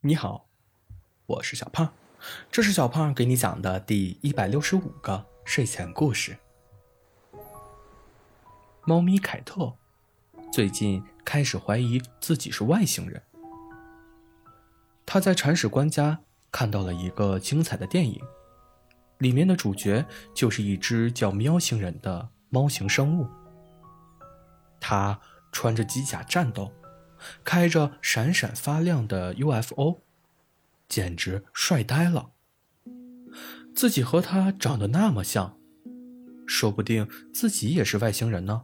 你好，我是小胖，这是小胖给你讲的第一百六十五个睡前故事。猫咪凯特最近开始怀疑自己是外星人。他在铲屎官家看到了一个精彩的电影，里面的主角就是一只叫喵星人的猫型生物。他穿着机甲战斗。开着闪闪发亮的 UFO，简直帅呆了。自己和他长得那么像，说不定自己也是外星人呢。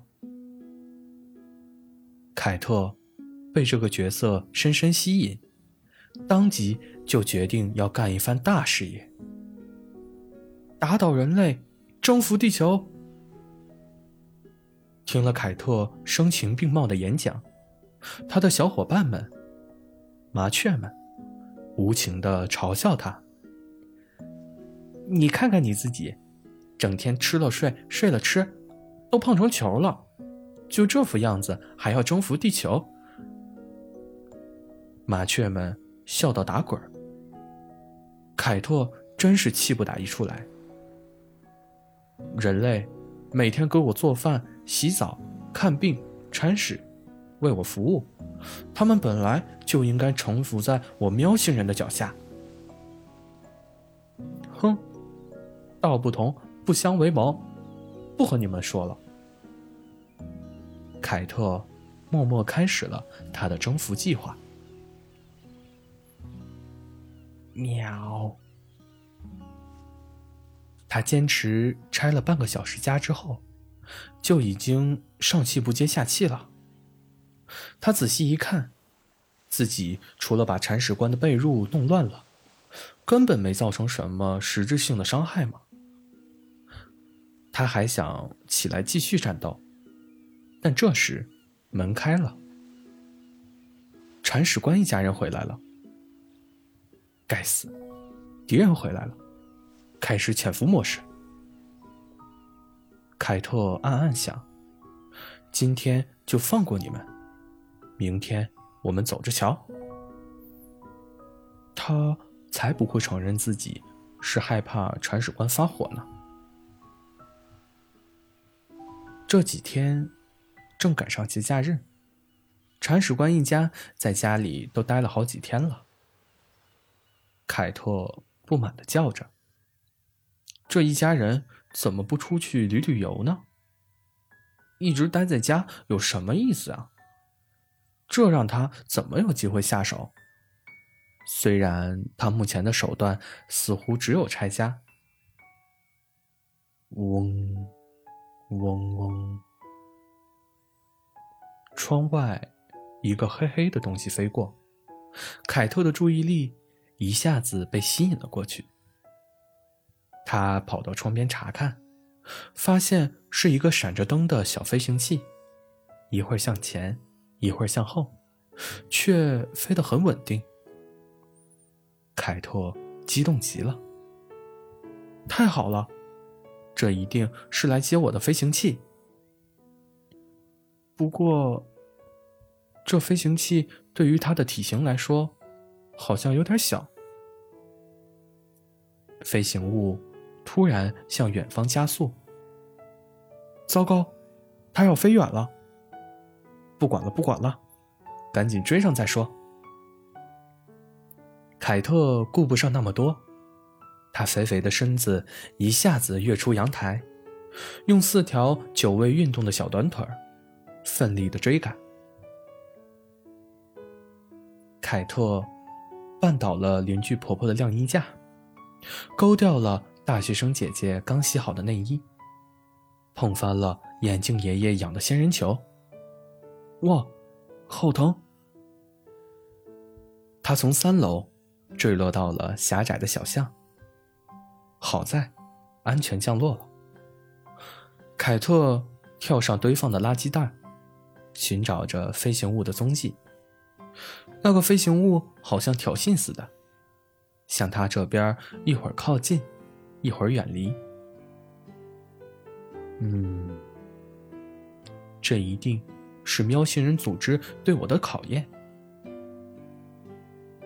凯特被这个角色深深吸引，当即就决定要干一番大事业，打倒人类，征服地球。听了凯特声情并茂的演讲。他的小伙伴们，麻雀们，无情的嘲笑他。你看看你自己，整天吃了睡，睡了吃，都胖成球了，就这副样子还要征服地球？麻雀们笑到打滚儿凯特真是气不打一处来。人类每天给我做饭、洗澡、看病、铲屎。为我服务，他们本来就应该臣服在我喵星人的脚下。哼，道不同不相为谋，不和你们说了。凯特默默开始了他的征服计划。喵。他坚持拆了半个小时家之后，就已经上气不接下气了。他仔细一看，自己除了把铲屎官的被褥弄乱了，根本没造成什么实质性的伤害嘛。他还想起来继续战斗，但这时门开了，铲屎官一家人回来了。该死，敌人回来了，开始潜伏模式。凯特暗暗想：今天就放过你们。明天我们走着瞧。他才不会承认自己是害怕铲屎官发火呢。这几天正赶上节假日，铲屎官一家在家里都待了好几天了。凯特不满的叫着：“这一家人怎么不出去旅旅游呢？一直待在家有什么意思啊？”这让他怎么有机会下手？虽然他目前的手段似乎只有拆家。嗡，嗡嗡，窗外一个黑黑的东西飞过，凯特的注意力一下子被吸引了过去。他跑到窗边查看，发现是一个闪着灯的小飞行器，一会儿向前。一会儿向后，却飞得很稳定。凯特激动极了，太好了，这一定是来接我的飞行器。不过，这飞行器对于它的体型来说，好像有点小。飞行物突然向远方加速，糟糕，它要飞远了。不管了，不管了，赶紧追上再说。凯特顾不上那么多，她肥肥的身子一下子跃出阳台，用四条久未运动的小短腿奋力的追赶。凯特绊倒了邻居婆婆的晾衣架，勾掉了大学生姐姐刚洗好的内衣，碰翻了眼镜爷爷养的仙人球。哇，好疼！他从三楼坠落到了狭窄的小巷。好在，安全降落了。凯特跳上堆放的垃圾袋，寻找着飞行物的踪迹。那个飞行物好像挑衅似的，向他这边一会儿靠近，一会儿远离。嗯，这一定。是喵星人组织对我的考验。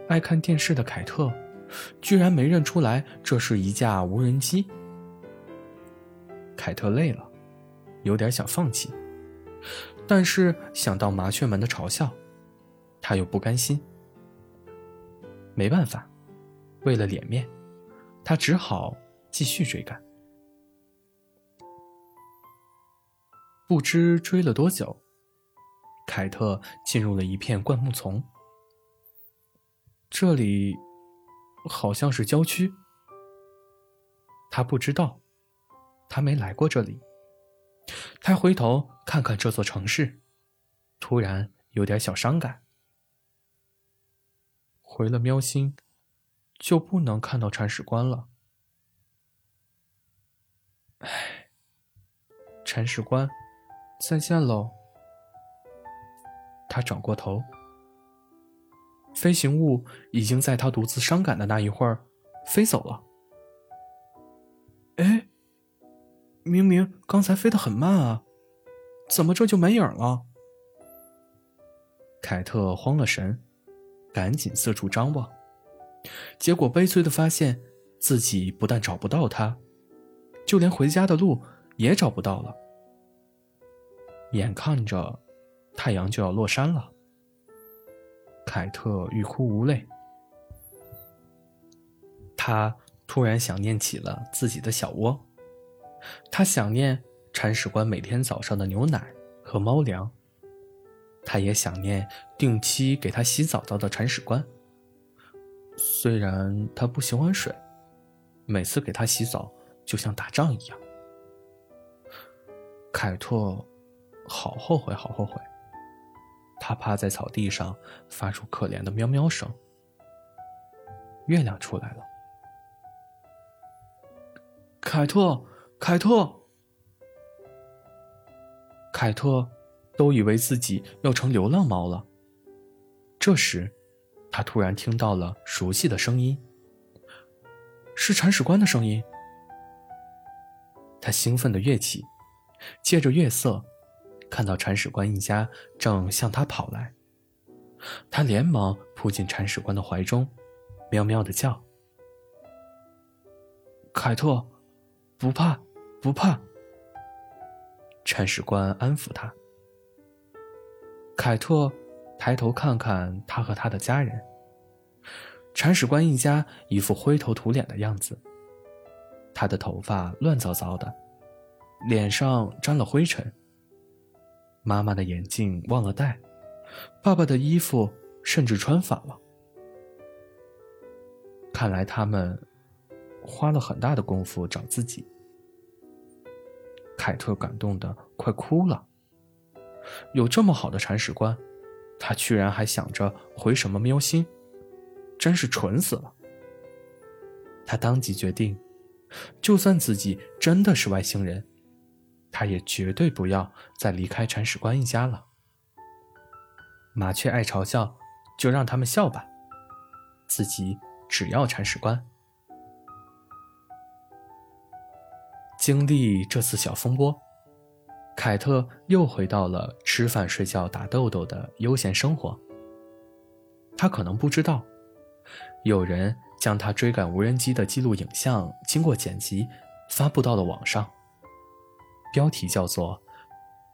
爱看电视的凯特，居然没认出来这是一架无人机。凯特累了，有点想放弃，但是想到麻雀们的嘲笑，他又不甘心。没办法，为了脸面，他只好继续追赶。不知追了多久，凯特进入了一片灌木丛。这里好像是郊区。他不知道，他没来过这里。他回头看看这座城市，突然有点小伤感。回了喵星，就不能看到铲屎官了。唉，铲屎官。再见喽。他转过头，飞行物已经在他独自伤感的那一会儿飞走了。哎，明明刚才飞得很慢啊，怎么这就没影了？凯特慌了神，赶紧四处张望，结果悲催的发现自己不但找不到他，就连回家的路也找不到了。眼看着太阳就要落山了，凯特欲哭无泪。他突然想念起了自己的小窝，他想念铲屎官每天早上的牛奶和猫粮，他也想念定期给他洗澡澡的铲屎官。虽然他不喜欢水，每次给他洗澡就像打仗一样。凯特。好后悔，好后悔！他趴在草地上，发出可怜的喵喵声。月亮出来了，凯特，凯特，凯特，都以为自己要成流浪猫了。这时，他突然听到了熟悉的声音，是铲屎官的声音。他兴奋的跃起，借着月色。看到铲屎官一家正向他跑来，他连忙扑进铲屎官的怀中，喵喵的叫：“凯特，不怕，不怕。”铲屎官安抚他。凯特抬头看看他和他的家人，铲屎官一家一副灰头土脸的样子，他的头发乱糟糟的，脸上沾了灰尘。妈妈的眼镜忘了戴，爸爸的衣服甚至穿反了。看来他们花了很大的功夫找自己。凯特感动的快哭了。有这么好的铲屎官，他居然还想着回什么喵星，真是蠢死了。他当即决定，就算自己真的是外星人。他也绝对不要再离开铲屎官一家了。麻雀爱嘲笑，就让他们笑吧。自己只要铲屎官。经历这次小风波，凯特又回到了吃饭、睡觉、打豆豆的悠闲生活。他可能不知道，有人将他追赶无人机的记录影像经过剪辑，发布到了网上。标题叫做《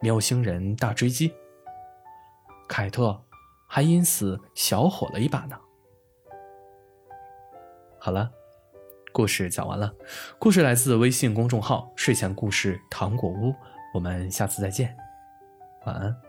喵星人大追击》，凯特还因此小火了一把呢。好了，故事讲完了。故事来自微信公众号“睡前故事糖果屋”，我们下次再见，晚安。